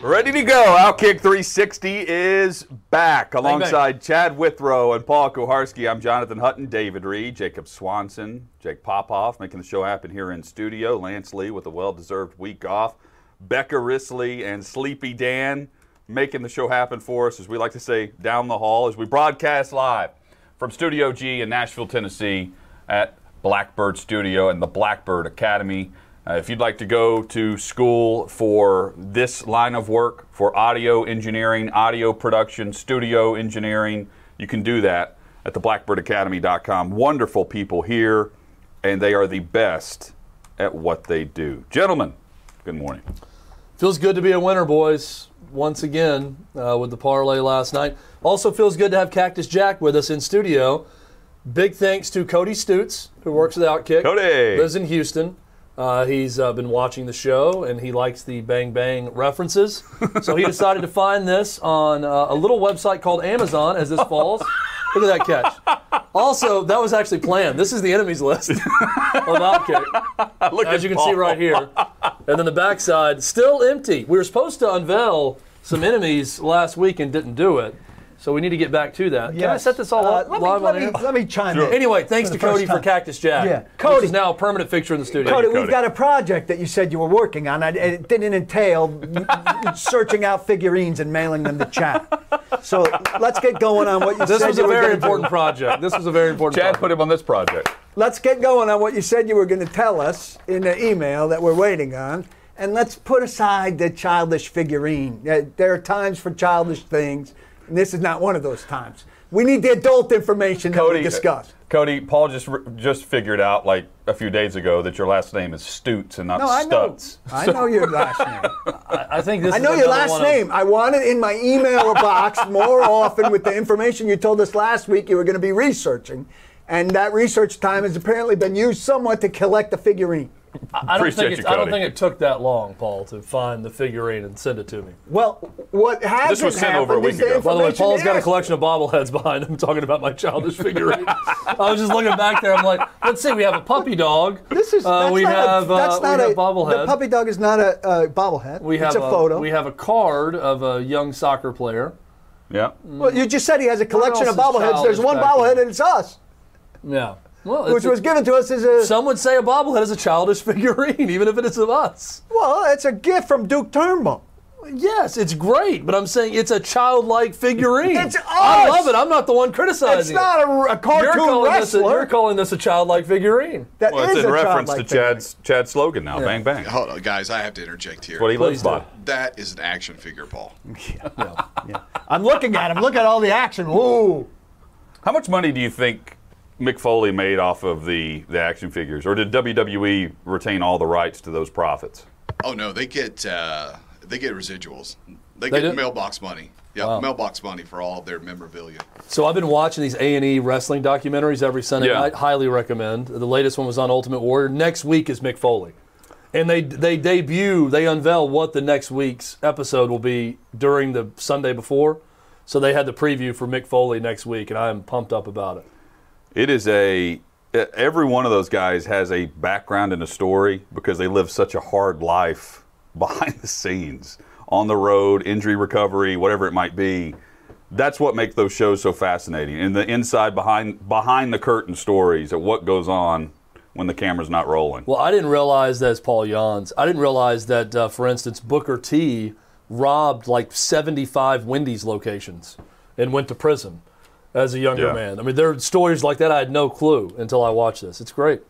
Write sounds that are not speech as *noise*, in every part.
Ready to go. Outkick 360 is back alongside Chad Withrow and Paul Kuharsky. I'm Jonathan Hutton, David Reed, Jacob Swanson, Jake Popoff making the show happen here in studio. Lance Lee with a well deserved week off. Becca Risley and Sleepy Dan making the show happen for us, as we like to say, down the hall as we broadcast live from Studio G in Nashville, Tennessee at Blackbird Studio and the Blackbird Academy. Uh, if you'd like to go to school for this line of work, for audio engineering, audio production, studio engineering, you can do that at theblackbirdacademy.com. Wonderful people here, and they are the best at what they do. Gentlemen, good morning. Feels good to be a winner, boys. Once again uh, with the parlay last night. Also feels good to have Cactus Jack with us in studio. Big thanks to Cody Stutes, who works at Outkick. Cody! lives in Houston. Uh, he's uh, been watching the show and he likes the Bang Bang references. *laughs* so he decided to find this on uh, a little website called Amazon as this falls. Look at that catch. Also, that was actually planned. This is the enemies list *laughs* of Outkick *laughs* Look as you can Paul. see right here. And then the backside, still empty. We were supposed to unveil some enemies last week and didn't do it. So we need to get back to that. Can I set this all Uh, up let me, live let on me, air? let me chime in. Anyway, thanks to Cody for. Cactus Jack. Yeah. Which Cody- is now a permanent fixture in the studio. Cody, Cody. we've got a project that you said you were working on. and It didn't entail searching out figurines and mailing them to chat. So let's get going on what you This said was you a were very gonna do. important project. This was a very important project. Chad project. put him on this project. Let's get going on what you said you were going to tell us in the email that we're waiting on. And let's put aside the childish figurine. There are times for childish things, and this is not one of those times. We need the adult information that we uh, discussed. Cody, Paul just just figured out like a few days ago that your last name is Stutes and not No, I know. Stutz. I know your last name. I think this I is know your last one of- name. I want it in my email box more often with the information you told us last week you were going to be researching. And that research time has apparently been used somewhat to collect the figurine. I don't, think you, it's, I don't think it took that long, Paul, to find the figurine and send it to me. Well, what hasn't This was sent over a week ago. By the way, information Paul's got a collection of bobbleheads *laughs* behind him talking about my childish figurine. I was just looking back there. I'm like, let's see, we have a puppy dog. This is uh, we not have a, that's uh, not we a bobblehead. The puppy dog is not a, a bobblehead. we have it's a, photo. We have a card of a young soccer player. Yeah. well, you just said he has a collection of bobbleheads. There's one bobblehead, then? and it's us, Yeah. Well, which it's a- was given to us as a some would say a bobblehead is a childish *laughs* figurine, even if it is of us. well. It's a gift from Duke Turnbull. Yes, it's great, but I'm saying it's a childlike figurine. It's us. I love it. I'm not the one criticizing It's not a, a it. You're cartoon calling, this a, wrestler. you're calling this a childlike figurine. That Well, it's in a reference to childlike figurine. Chad's Chad's slogan now. Bang bang. Hold on, guys. I have to interject here. what he lives Please by. that is an action figure, Paul. *laughs* Yeah. I'm looking at him. Look at all the action. Woo! How much money do you think Mick Foley made off of the the action figures, or did WWE retain all the rights to those profits? Oh no, they get uh, they get residuals. They, They get do? mailbox money. Yeah, Wow. mailbox money for all of their memorabilia. So I've been watching these A and E wrestling documentaries every Sunday Yeah. night. Highly recommend. The latest one was on Ultimate Warrior. Next week is Mick Foley, and they they debut, they unveil what the next week's episode will be during the Sunday before. So they had the preview for Mick Foley next week, and I am pumped up about it. It is a every one of those guys has a background and a story because they live such a hard life *laughs* behind the scenes, on the road, injury recovery, whatever it might be. That's what makes those shows so fascinating. And the inside behind behind the curtain stories of what goes on when the camera's not rolling. Well, I didn't realize that Paul Jans. I didn't realize that, uh, for instance, Booker T robbed like 75 Wendy's locations and went to prison as a younger Yeah. man. I mean, there are stories like that I had no clue until I watched this. It's great.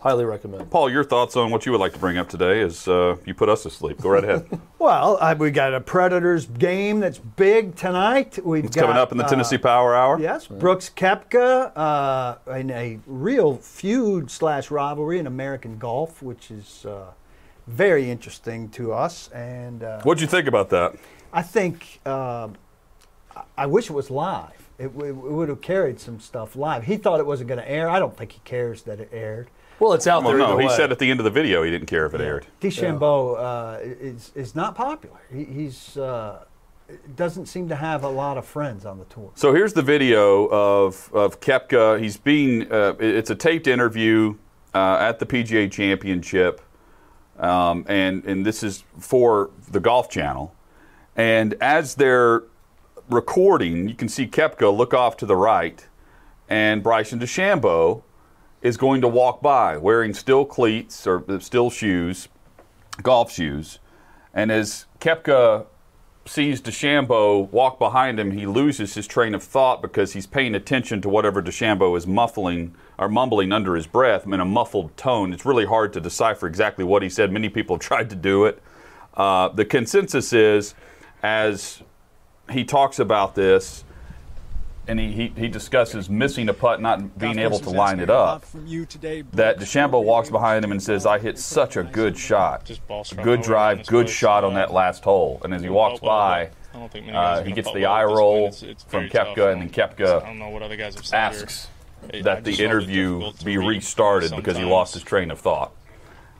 Highly recommend. Paul, your thoughts on what you would like to bring up today as uh, you put us to sleep. Go right ahead. *laughs* Well, uh, we got a Predators game that's big tonight. We've It's got, coming up in the uh, Tennessee Power Hour. Yes, Brooks Koepka uh, in a real feud slash rivalry in American golf, which is uh, very interesting to us. And uh, What'd you think about that? I think uh, I- I wish it was live. It, w- it would have carried some stuff live. He thought it wasn't going to air. I don't think he cares that it aired. Well, it's out Well, there. no, he way. said at the end of the video he didn't care if it aired. DeChambeau uh, is is not popular. He, he's uh, doesn't seem to have a lot of friends on the tour. So here's the video of, of Koepka. He's being, uh, it's a taped interview uh, at the PGA Championship. Um, and, and this is for the Golf Channel. And as they're recording, you can see Koepka look off to the right, and Bryson DeChambeau is going to walk by wearing steel cleats or steel shoes, golf shoes. And as Koepka sees DeChambeau walk behind him, he loses his train of thought because he's paying attention to whatever DeChambeau is muffling or mumbling under his breath in a muffled tone. It's really hard to decipher exactly what he said. Many people have *laughs* tried to do it. Uh, the consensus is, as he talks about this, and he, he, he discusses missing a putt, not being able to line it up, that DeChambeau walks behind him and says, I hit such a good shot. Just ball strike Good drive, good shot on that last hole. And as he walks by, but I don't think many guys uh, he gets the eye roll point. It's- it's from. Koepka, and then Koepka I don't know what other guys have said asks here. I- I that the just found it interview be restarted because he lost his train of thought.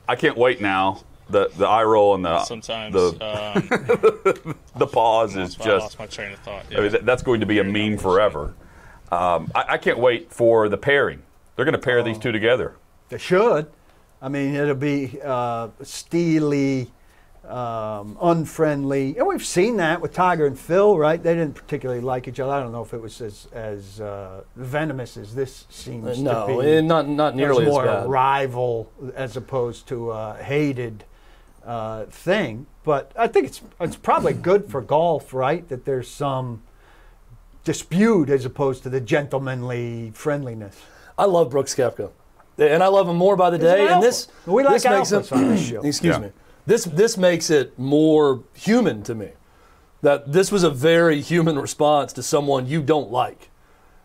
I can't wait now. The the eye roll and the Sometimes the um, *laughs* the pause is that's why I just lost my train of thought. I mean, that- that's going to be a meme forever. Um, I, I can't wait for the pairing. They're going to pair these two together. They should. I mean, it'll be uh, steely, um, unfriendly, and we've seen that with Tiger and Phil, right? They didn't particularly like each other. I don't know if it was as as uh, venomous as this seems no, to be. eh, not not It nearly was as more a rival as opposed to a hated uh, thing. But I think it's it's probably good for golf, right? That there's some dispute as opposed to the gentlemanly friendliness. I love Brooks Koepka, and I love him more by the He's an day. And this We like this makes him, on this show. *clears throat* Excuse Yeah. me. This this makes it more human to me. That this was a very human response to someone you don't like.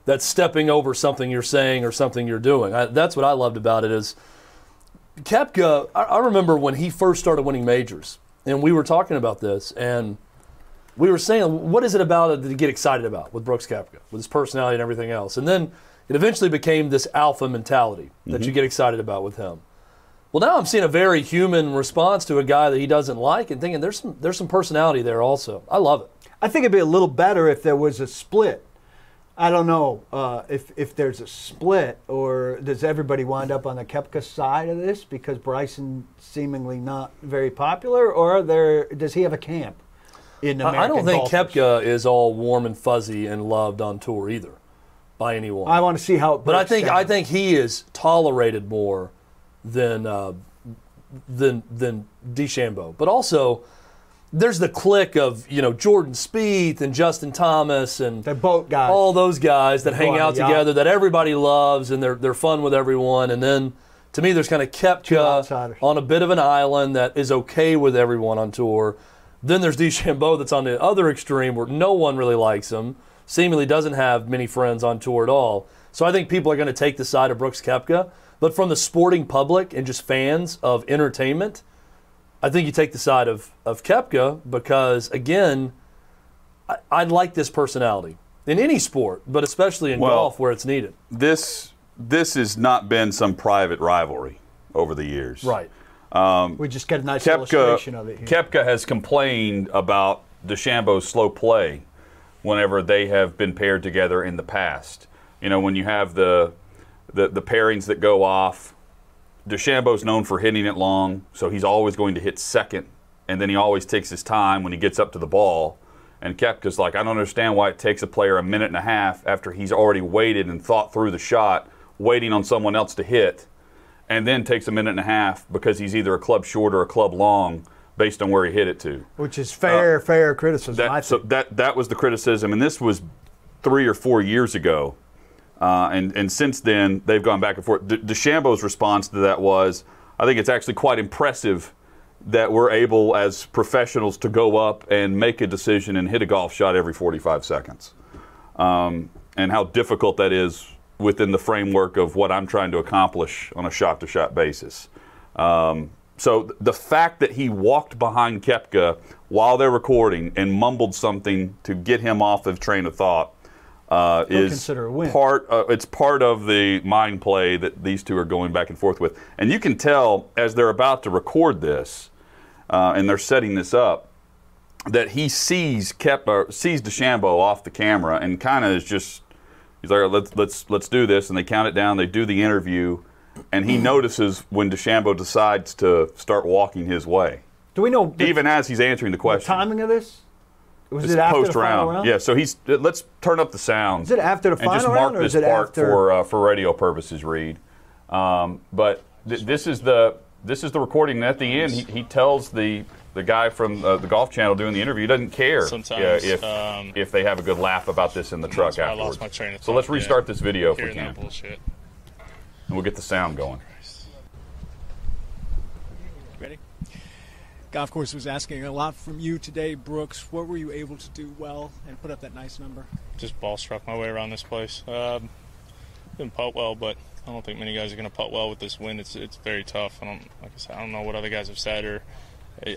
That's stepping over something you're saying or something you're doing. I, that's what I loved about it. Is Koepka? I, I remember when he first started winning majors, and we were talking about this, and we were saying, what is it about it that you get excited about with Brooks Koepka, with his personality and everything else? And then it eventually became this alpha mentality that mm-hmm. you get excited about with him. Well, now I'm seeing a very human response to a guy that he doesn't like, and thinking there's some there's some personality there also. I love it. I think it'd be a little better if there was a split. I don't know uh, if if there's a split, or does everybody wind up on the Koepka side of this because Bryson seemingly not very popular, or there does he have a camp in American I don't think golfers? Koepka is all warm and fuzzy and loved on tour either, by anyone. I want to see how. It But I think down. I think he is tolerated more than uh, than than DeChambeau. But also, there's the clique of you know Jordan Spieth and Justin Thomas and they're boat guys. all those guys that hang out together that everybody loves and they're they're fun with everyone. And then to me, there's kind of Koepka on a bit of an island that is okay with everyone on tour. Then there's *laughs* DeChambeau that's on the other extreme where no one really likes him, seemingly doesn't have many friends on tour at all. So I think people are going to take the side of Brooks Koepka. But from the sporting public and just fans of entertainment, I think you take the side of, of Koepka because, again, I, I like this personality in any sport, but especially in Well- golf where it's needed. This this has not been some private rivalry over the years. Right. Um, we just get a nice illustration of it Koepka, here. Koepka has complained about DeChambeau's slow play whenever they have been paired together in the past. You know, when you have the the, the pairings that go off, DeChambeau's known for hitting it long, so he's always going to hit second, and then he always takes his time when he gets up to the ball. And Koepka's like, I don't understand why it takes a player a minute and a half after he's already waited and thought through the shot, waiting on someone else to hit and then takes a minute and a half because he's either a club short or a club long based on where he hit it to. which is fair, uh, fair criticism. I That, so that that was the criticism, and this was three or four years ago. Uh, and, and since then, they've gone back and forth. DeChambeau's response to that was, I think it's actually quite impressive that we're able as professionals to go up and make a decision and hit a golf shot every 45 seconds. Um, and how difficult that is within the framework of what I'm trying to accomplish on a shot to shot basis. Um, so th- the fact that he walked behind Koepka while they're recording and mumbled something to get him off of train of thought uh, is consider a win. part. Uh, it's part of the mind play that these two are going back and forth with, and you can tell as they're about to record this, uh, and they're setting this up, that he sees Koepka sees DeChambeau off the camera and kind of is just he's like let's let's let's do this, and they count it down. They do the interview, and he notices when DeChambeau decides to start walking his way, Do we know the, even as he's answering the the question. timing of this? Was It's it after post the final round. round? Yeah, so he's let's turn up the sound. Is it after the and just final mark round, or this is it part after- for uh, for radio purposes, Reed. Um, but th- this is the this is the recording. And at the end, he, he tells the the guy from uh, the Golf Channel doing the interview he doesn't care Sometimes, uh, if um, if they have a good laugh about this in the truck I afterwards. lost my train of so let's thought, yeah. restart this video if we can, that bullshit. and we'll get the sound going. Ready? Golf course was asking a lot from you today, Brooks. What were you able to do well and put up that nice number? Just ball struck my way around this place. Um, didn't putt well, but I don't think many guys are going to putt well with this wind. It's it's very tough. I don't like I said. I don't know what other guys have said, or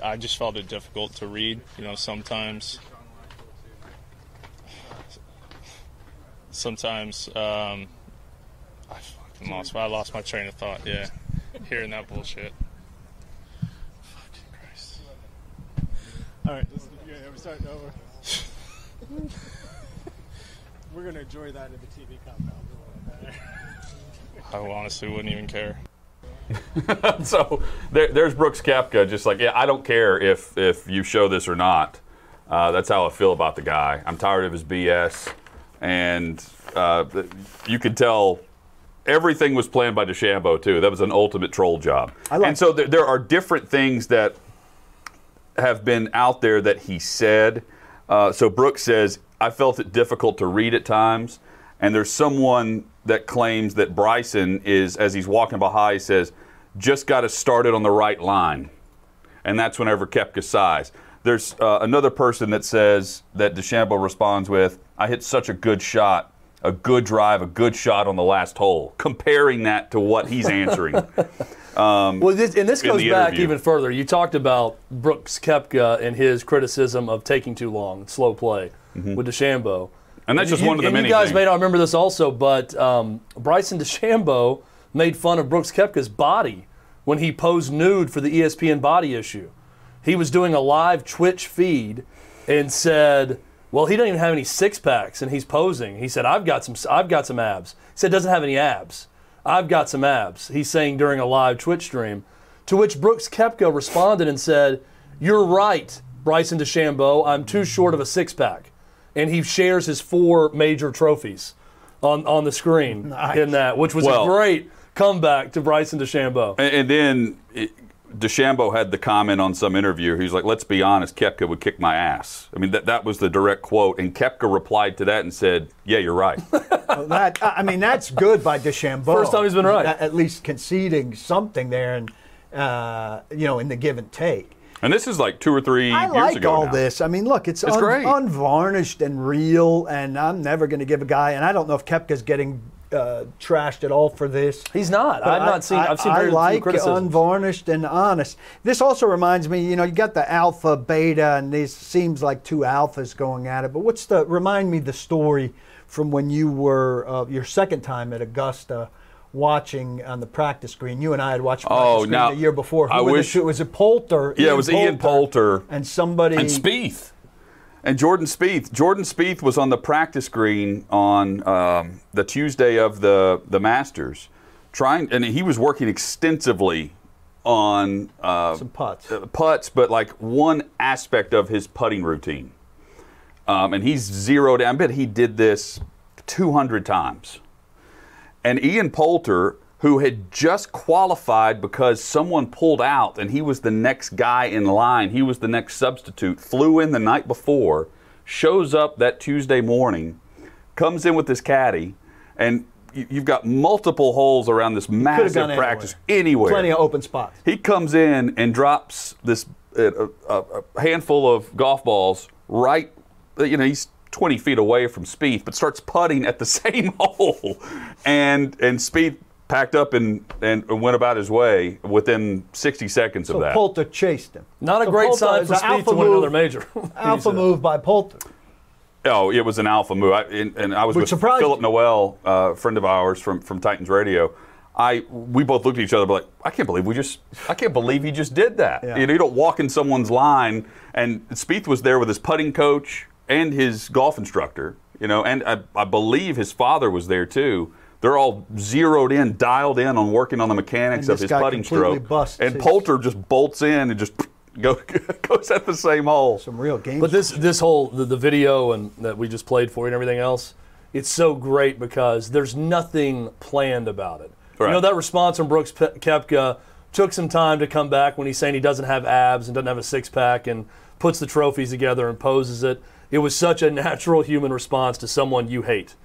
I- just felt it difficult to read. You know, sometimes. Sometimes um, I fucking lost. I lost my train of thought. Yeah, hearing that bullshit. Fucking Christ. All right, let's, yeah, we're starting over. *laughs* we're gonna enjoy that in the TV compound. I honestly wouldn't even care. *laughs* so there, there's Brooks Koepka, just like, yeah, I don't care if if you show this or not. Uh, that's how I feel about the guy. I'm tired of his BS, and uh, you could tell everything was planned by DeChambeau too. That was an ultimate troll job. I like- and so there, there are different things that have been out there that he said. Uh, so Brooks says, I felt it difficult to read at times. And there's someone that claims that Bryson is, as he's walking by, he says, just got to start it on the right line. And that's whenever Koepka sighs. There's uh, another person that says that DeChambeau responds with, I hit such a good shot, a good drive, a good shot on the last hole, comparing that to what he's *laughs* answering. Well, this, and this goes back interview. even further. You talked about Brooks Koepka and his criticism of taking too long, slow play with DeChambeau. Mm-hmm. And that's just You- one of the and many you guys things. may not remember this also, but um, Bryson DeChambeau made fun of Brooks Koepka's body when he posed nude for the ESPN body issue. He was doing a live Twitch feed and said, "Well, he doesn't even have any six packs, and he's posing." He said, "I've got some. I've got some abs." He said, "Doesn't have any abs. I've got some abs." He's saying during a live Twitch stream, to which Brooks Koepka responded and said, "You're right, Bryson DeChambeau. I'm too short of a six pack." And he shares his four major trophies on on the screen in that, which was Well- a great comeback to Bryson DeChambeau. And, and then it, DeChambeau had the comment on some interview. He's like, "Let's be honest, Koepka would kick my ass." I mean, that that was the direct quote, and Koepka replied to that and said, "Yeah, you're right." *laughs* Well, that I I mean, that's good by DeChambeau. First time he's been right. At at least conceding something there, and uh, you know, in the give and take. and this is like two or three I years like ago all now. this. I mean, look, it's, It's un- great. unvarnished and real, and I'm never going to give a guy. And I don't know if Koepka's getting uh, trashed at all for this. He's not. I've I- not seen. I, I've seen I very like unvarnished and honest. This also reminds me, you know, you got the alpha, beta, and these seems like two alphas going at it. But what's the remind me the story from when you were uh, your second time at Augusta? Watching on the practice green, you and I had watched practice Oh, now, the year before. Who I the wish- two- was it Poulter? Yeah, it was Ian Poulter. and somebody and Spieth. And Jordan Spieth. Jordan Spieth was on the practice green on um, the Tuesday of the the Masters, trying, and he was working extensively on uh, some putts. uh, putts, but like one aspect of his putting routine. Um, and he's zeroed. I bet he did this 200 times. And Ian Poulter, who had just qualified because someone pulled out and he was the next guy in line, he was the next substitute, flew in the night before, shows up that Tuesday morning, comes in with his caddy, and you- you've got multiple holes around this massive practice anywhere. Plenty of open spots. He comes in and drops this uh, a, a handful of golf balls right. Uh, you know, he's 20 feet away from Spieth, but starts putting at the *laughs* same hole, and and Spieth packed up and, and went about his way within 60 seconds of So that. Poulter chased him. Not a So great Poulter sign for an Spieth alpha to win move- another major. *laughs* Alpha move by Poulter. Oh, it was an alpha move. I, and, and I was Which with surprised Philip. Noel, a uh, friend of ours from, from Titans Radio. I we both looked at each other like, I can't believe we just I can't believe he just did that. Yeah. You know, you don't walk in someone's line and Spieth was there with his putting coach and his golf instructor, you know, and I, I believe his father was there too. They're all zeroed in, dialed in on working on the mechanics And of this his guy putting completely stroke. busts and his- Poulter just bolts in and just *laughs* go, *laughs* goes at the same hole. Some real game. But this this whole the, the video and that we just played for you and everything else, it's so great because there's nothing planned about it. Right. You know that response from Brooks Pe- Koepka took some time to come back when he's saying he doesn't have abs and doesn't have a six pack and puts the trophies together and poses it. It was such a *laughs* natural human response to someone you hate.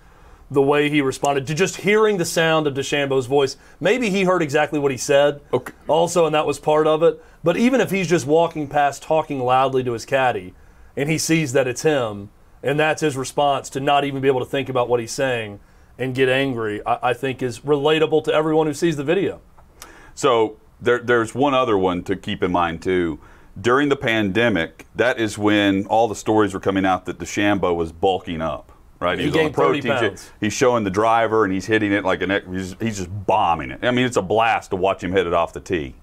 The way he responded to just hearing the sound of DeChambeau's voice. Maybe he heard exactly what he said. Okay. Also, and that was part of it. But even if he's just walking past talking loudly to his caddy and he sees that it's him and that's his response to not even be able to think about what he's saying and get angry, I, I think is relatable to everyone who sees the video. So there, there's one other one to keep in mind too. During the pandemic, that is when all the stories were coming out that DeChambeau was bulking up. Right, He was on a gained 30 protein pounds. He's showing the driver and he's hitting it like an. ex- He's, he's just bombing it. I mean, it's a blast to watch him hit it off the tee.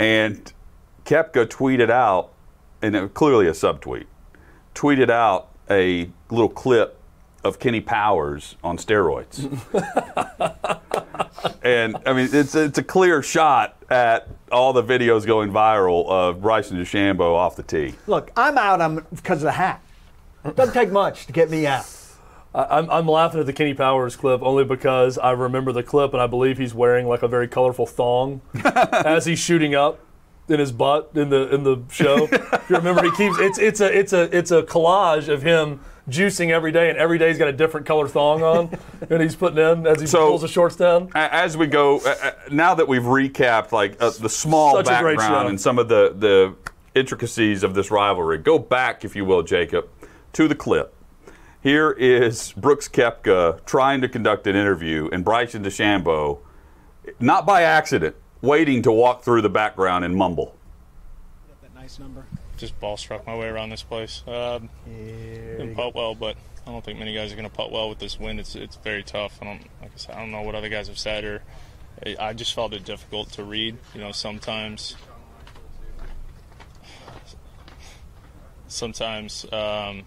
And Koepka tweeted out, and it was clearly a subtweet, tweeted out a little clip of Kenny Powers on steroids. *laughs* and I mean, it's it's a clear shot at all the videos going viral of Bryson DeChambeau off the tee. Look, I'm out on because of the hat. It doesn't take much to get me out. I'm, I'm laughing at the Kenny Powers clip only because I remember the clip and I believe he's wearing like a very colorful thong *laughs* as he's shooting up in his butt in the in the show. if *laughs* you remember, he keeps it's it's a it's a it's a collage of him juicing every day, and every day he's got a different color thong on, *laughs* and he's putting in as he So- pulls the shorts down. As we go, uh, now that we've recapped like uh, the small Such background and some of the the intricacies of this rivalry, go back, if you will, Jacob, to the clip. Here is Brooks Koepka trying to conduct an interview, and Bryson DeChambeau, not by accident, waiting to walk through the background and mumble. That nice number. Just ball struck my way around this place. Um, didn't putt well, but I don't think many guys are going to putt well with this wind. It's it's very tough. I don't like I said. I don't know what other guys have said, or I- I just felt it difficult to read. You know, sometimes. Sometimes um, I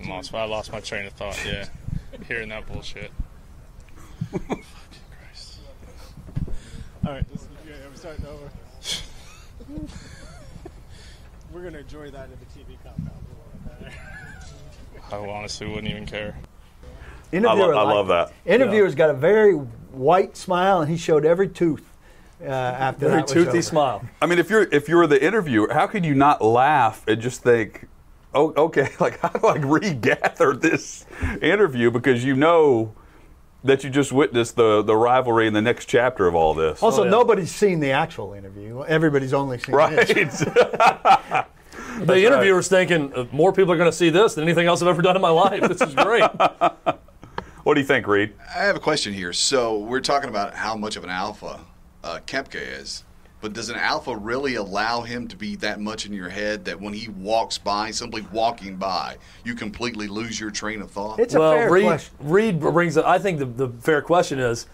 fucking lost. I lost my train of thought. Yeah, *laughs* hearing that bullshit. Fucking *laughs* Christ. All right, this, yeah, we're starting over. *laughs* we're gonna enjoy that in the TV compound. I honestly wouldn't even care. Interviewer I liked love that. Interviewer's got a very white smile, and he showed every tooth uh, after Very that was toothy over. smile. I mean, if you're if you're the interviewer, how could you not laugh and just think, oh, okay, *laughs* like how do I regather this interview because you know that you just witnessed the the rivalry in the next chapter of all this, Also, Oh, yeah. nobody's seen the actual interview. Everybody's only seen right? this. *laughs* The interviewer's thinking uh, more people are going to see this than anything else I've ever done in my life. This is great. *laughs* what do you think, Reed? I have a question here. So we're talking about how much of an alpha uh, Koepka is, but does an alpha really allow him to be that much in your head that when he walks by, simply walking by, you completely lose your train of thought? It's a fair Reed, question. Reed brings. Up, I think the, the fair question is,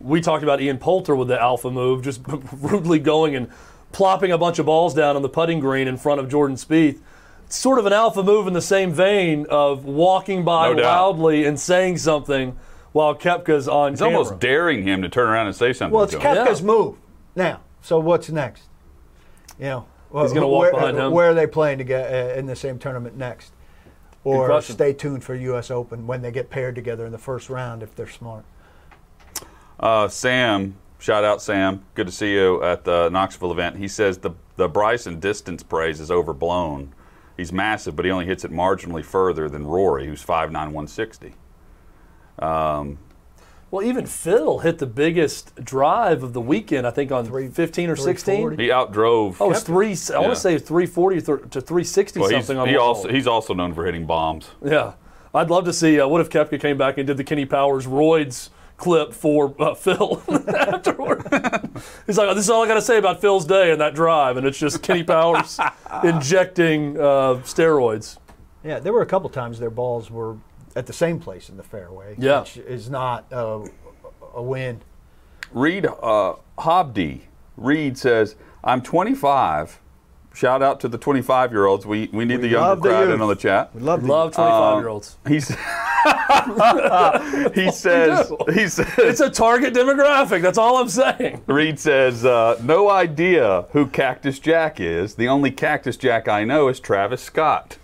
we talked about Ian Poulter with the alpha move, just *laughs* rudely going and plopping a bunch of balls down on the putting green in front of Jordan Spieth. It's sort of an alpha move in the same vein of walking by No loudly and saying something while Koepka's on It's camera. almost daring him to turn around and say something. Well, it's to him. Koepka's Yeah. move now. So what's next? You know, well, He's gonna walk where, behind him. Where are they playing to get uh, in the same tournament next? Or stay tuned for U.S. Open when they get paired together in the first round if they're smart. Uh, Sam, shout out Sam. Good to see you at the Knoxville event. He says the the Bryson distance praise is overblown. He's massive, but he only hits it marginally further than Rory, who's 5'9", 160. Um, Well, even Phil hit the biggest drive of the weekend. I think on Three- 15 or 16. He outdrove. Oh, it's three. I want to say 340 to 360 well, he's, something on he one also he's also known for hitting bombs. Yeah, I'd love to see. Uh, what if Koepka came back and did the Kenny Powers roids clip for uh, *laughs* Phil afterward? *laughs* He's like, "This is all I got to say about Phil's day and that drive," and it's just Kenny Powers *laughs* injecting uh, steroids. Yeah, there were a couple times their balls were at the same place in the fairway. Yeah. which is not uh, a win. Reed uh, Hobdy. Reed says, "I'm 25." Shout out to the 25 year olds. We we need the younger love the crowd in on the chat. We love, Love 25 year olds. He's *laughs* he says he says It's a target demographic. That's all I'm saying. Reed says uh, no idea who Cactus Jack is. The only Cactus Jack I know is Travis Scott.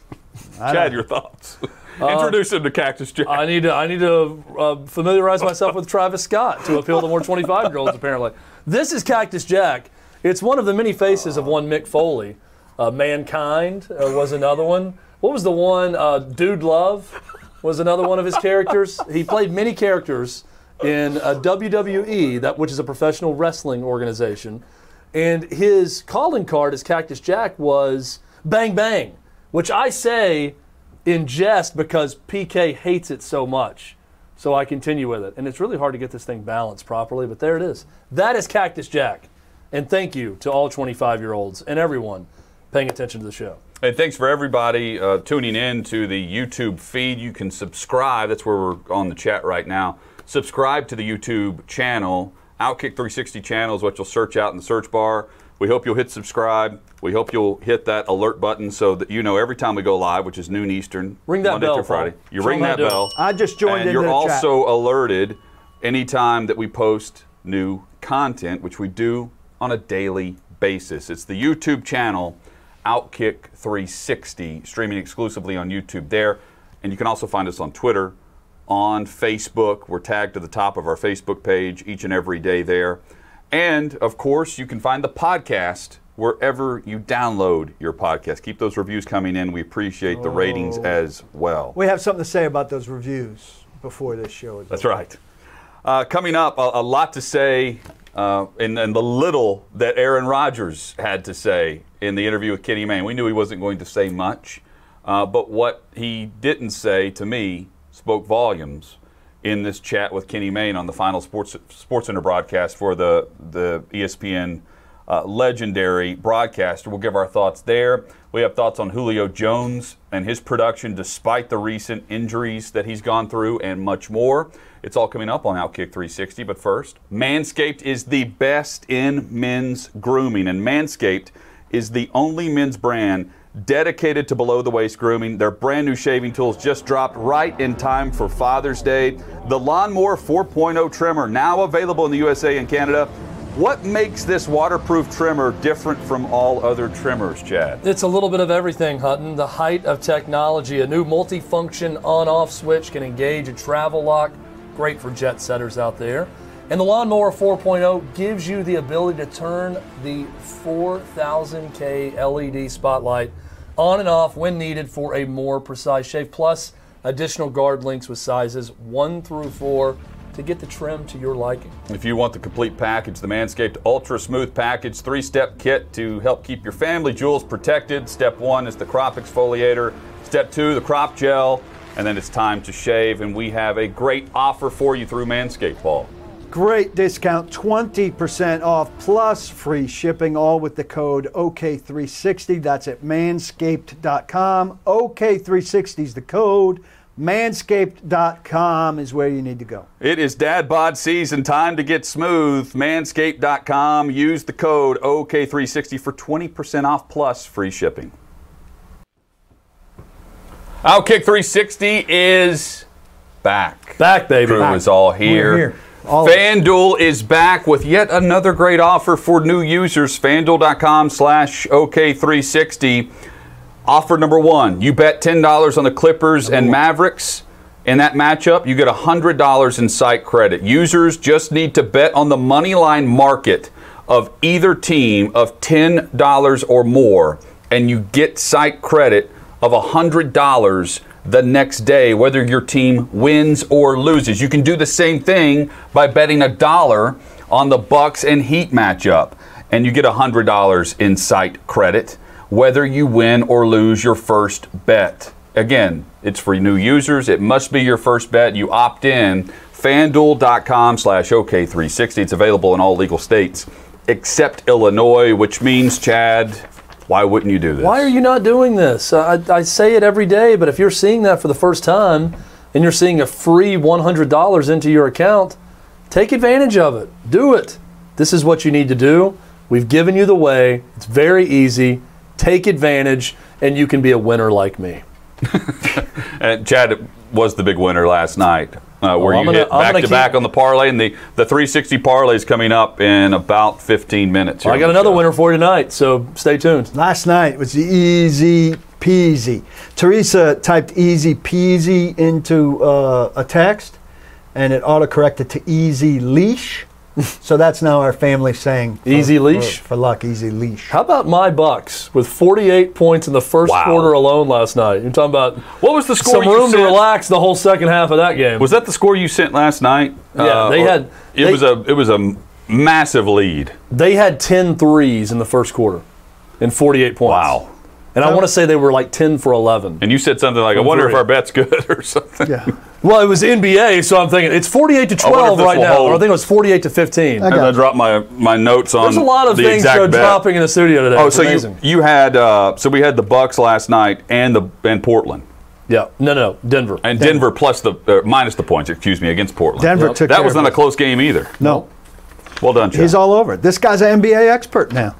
Chad, your thoughts? *laughs* Introduce him to Cactus Jack. I need to I need to uh, familiarize myself with Travis Scott to appeal to more 25 year olds. Apparently, this is Cactus Jack. It's one of the many faces of one Mick Foley. Uh, Mankind uh, was another one. What was the one? Uh, Dude Love was another one of his characters. He played many characters in uh, WWE, that which is a professional wrestling organization, and his calling card as Cactus Jack was Bang Bang, which I say in jest because PK hates it so much. So I continue with it. And it's really hard to get this thing balanced properly, but there it is. That is Cactus Jack. And thank you to all 25 year olds and everyone paying attention to the show. And thanks for everybody uh, tuning in to the YouTube feed. You can subscribe. That's where we're on the chat right now. Subscribe to the YouTube channel. Outkick 360 channel is what you'll search out in the search bar. We hope you'll hit subscribe. We hope you'll hit that alert button so that you know every time we go live, which is noon Eastern, Ring that Monday bell, through Friday. You ring that it. bell. I just joined and you're the chat. also alerted anytime that we post new content, which we do on a daily basis. It's the YouTube channel, Outkick 360, streaming exclusively on YouTube there. And you can also find us on Twitter, on Facebook. We're tagged to the top of our Facebook page each and every day there. And of course, you can find the podcast wherever you download your podcast. Keep those reviews coming in. We appreciate the ratings as well. we have something to say about those reviews before this show is That's over. right. Uh, coming up, a, a lot to say, uh, and, and the little that Aaron Rodgers had to say in the interview with Kenny Mayne. We knew he wasn't going to say much, uh, but what he didn't say to me spoke volumes in this chat with Kenny Mayne on the final Sports Sports Center broadcast for the the ESPN uh, legendary broadcaster. We'll give our thoughts there. We have thoughts on Julio Jones and his production despite the recent injuries that he's gone through and much more. It's all coming up on Outkick 360. But first, Manscaped is the best in men's grooming, and Manscaped is the only men's brand dedicated to below the waist grooming. Their brand new shaving tools just dropped right in time for Father's Day. The Lawnmower 4.0 trimmer now available in the USA and Canada. What makes this waterproof trimmer different from all other trimmers, Chad? It's a little bit of everything, Hutton. The height of technology. A new multifunction on off switch can engage a travel lock. Great for jet setters out there. And the Lawnmower 4.0 gives you the ability to turn the 4000K LED spotlight on and off when needed for a more precise shave. Plus, additional guard links with sizes 1 through 4 to get the trim to your liking. If you want the complete package, the Manscaped Ultra Smooth Package three step kit to help keep your family jewels protected. Step one is the crop exfoliator, step two, the crop gel, and then it's time to shave. And we have a great offer for you through Manscaped, Paul. Great discount, 20% off plus free shipping, all with the code OK360. That's at manscaped.com. OK360 is the code. Manscaped.com is where you need to go. It is dad bod season, time to get smooth. Manscaped.com. Use the code OK360 for 20% off plus free shipping. Outkick 360 is back. Back, baby. Crew Back. is all here. We're here. All. FanDuel is back with yet another great offer for new users. FanDuel.com slash OK360. Offer number one, you bet $10 on the Clippers and Mavericks. In that matchup, you get $100 in site credit. Users just need to bet on the money line market of either team of $10 or more, and you get site credit of $100 the next day, whether your team wins or loses. You can do the same thing by betting a dollar on the Bucks and Heat matchup, and you get $100 in site credit, whether you win or lose your first bet. Again, it's for new users. It must be your first bet. You opt in. FanDuel.com slash OK360. It's available in all legal states except Illinois, which means, Chad, why wouldn't you do this? Why are you not doing this? Uh, I, I say it every day, but if you're seeing that for the first time and you're seeing a free $100 into your account, take advantage of it. Do it. This is what you need to do. We've given you the way. It's very easy. Take advantage, and you can be a winner like me. *laughs* and Chad was the big winner last night. Uh, where Well, you gonna- hit back gonna keep- back on the parlay, and the, the 360 parlay is coming up in about 15 minutes. here I got another show. winner for you tonight, so stay tuned. Last night was easy peasy. Teresa typed easy peasy into uh, a text, and it autocorrected to easy leash. *laughs* so that's now our family saying for- Easy leash? for, luck. Easy leash. How about my Bucks with 48 points in the first Wow. quarter alone last night? You're talking about What was the score some you room to relax the whole second half of that game. Was that the score you sent last night? Uh, Yeah, they had- It they- was a it was a massive lead. They had 10 threes in the first quarter and 48 points. Wow. And I want to say they were like 10 for 11. And you said something like, "I From wonder if our bet's good" or something. Yeah. *laughs* Well, it was NBA, so I'm thinking it's 48 to I wonder if 12 this right will now. hold. Or I think it was 48 to 15. I And got I dropped my my notes on There's a lot of the things that exact dropping in the studio today. Oh, It's so you amazing. you had uh, so we had the Bucks last night and the and Portland Yeah. No, no, no. Denver. and Denver plus the uh, minus the points. Excuse me against Portland. Denver Yep. took That care was of not a close game either. No, Well done, Chad. he's all over it. This guy's an NBA expert now.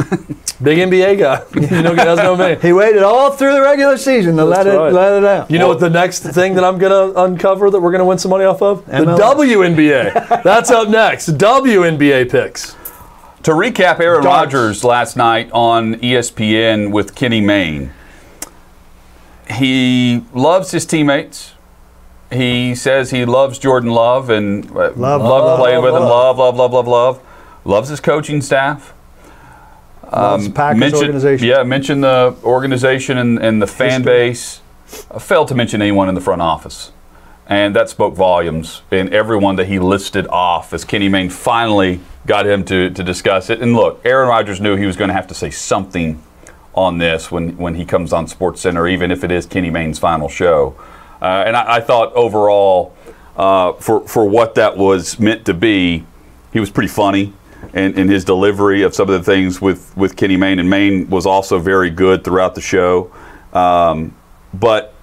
*laughs* Big NBA guy. *laughs* you know, guys know me. He waited all through the regular season to let That's it let it out. You know what the next thing that I'm going to uncover that we're going to win some money off of? The MLS. *laughs* WNBA. That's up next. WNBA picks. To recap, Aaron Darts. Rodgers last night on ESPN with Kenny Mayne. He loves his teammates. He says he loves Jordan Love and uh, Love, love, playing love, with him. love. Love, love, love, love, love. Loves his coaching staff. The Packers mentioned, organization. Yeah, mentioned the organization and, and the fan History. base. Uh, failed to mention anyone in the front office. And that spoke volumes in everyone that he listed off as Kenny Mayne finally got him to, to discuss it. And look, Aaron Rodgers knew he was going to have to say something on this when, when he comes on Sports Center, even if it is Kenny Mayne's final show. Uh, and I, I thought overall, uh, for, for what that was meant to be, he was pretty funny in, in his delivery of some of the things with, with Kenny Mayne. And Mayne was also very good throughout the show. Um, but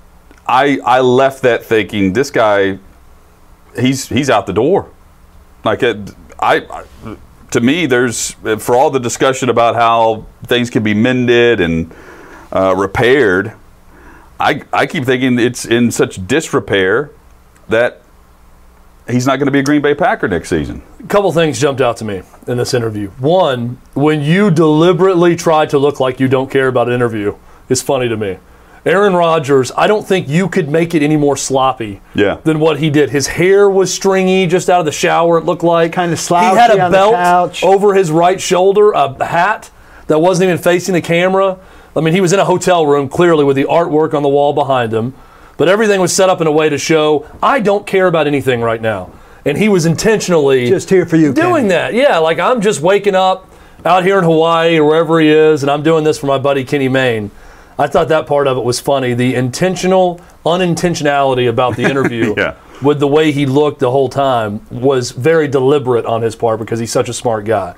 I, I left that thinking this guy, he's, he's out the door. Like, I, I, to me, there's, for all the discussion about how things can be mended and uh, repaired, I, I keep thinking it's in such disrepair that he's not going to be a Green Bay Packer next season. A couple things jumped out to me in this interview. One, when you deliberately try to look like you don't care about an interview, is funny to me. Aaron Rodgers, I don't think you could make it any more sloppy Yeah. than what he did. His hair was stringy just out of the shower, it looked like. Kinda sloppy. He had a on belt over his right shoulder, a hat that wasn't even facing the camera. I mean, he was in a hotel room, clearly, with the artwork on the wall behind him. But everything was set up in a way to show, I don't care about anything right now. And he was intentionally Just here for you, doing Kenny. that. Yeah, like I'm just waking up out here in Hawaii or wherever he is, and I'm doing this for my buddy Kenny Mayne. I thought that part of it was funny. The intentional unintentionality about the *laughs* interview Yeah. with the way he looked the whole time was very deliberate on his part because he's such a smart guy.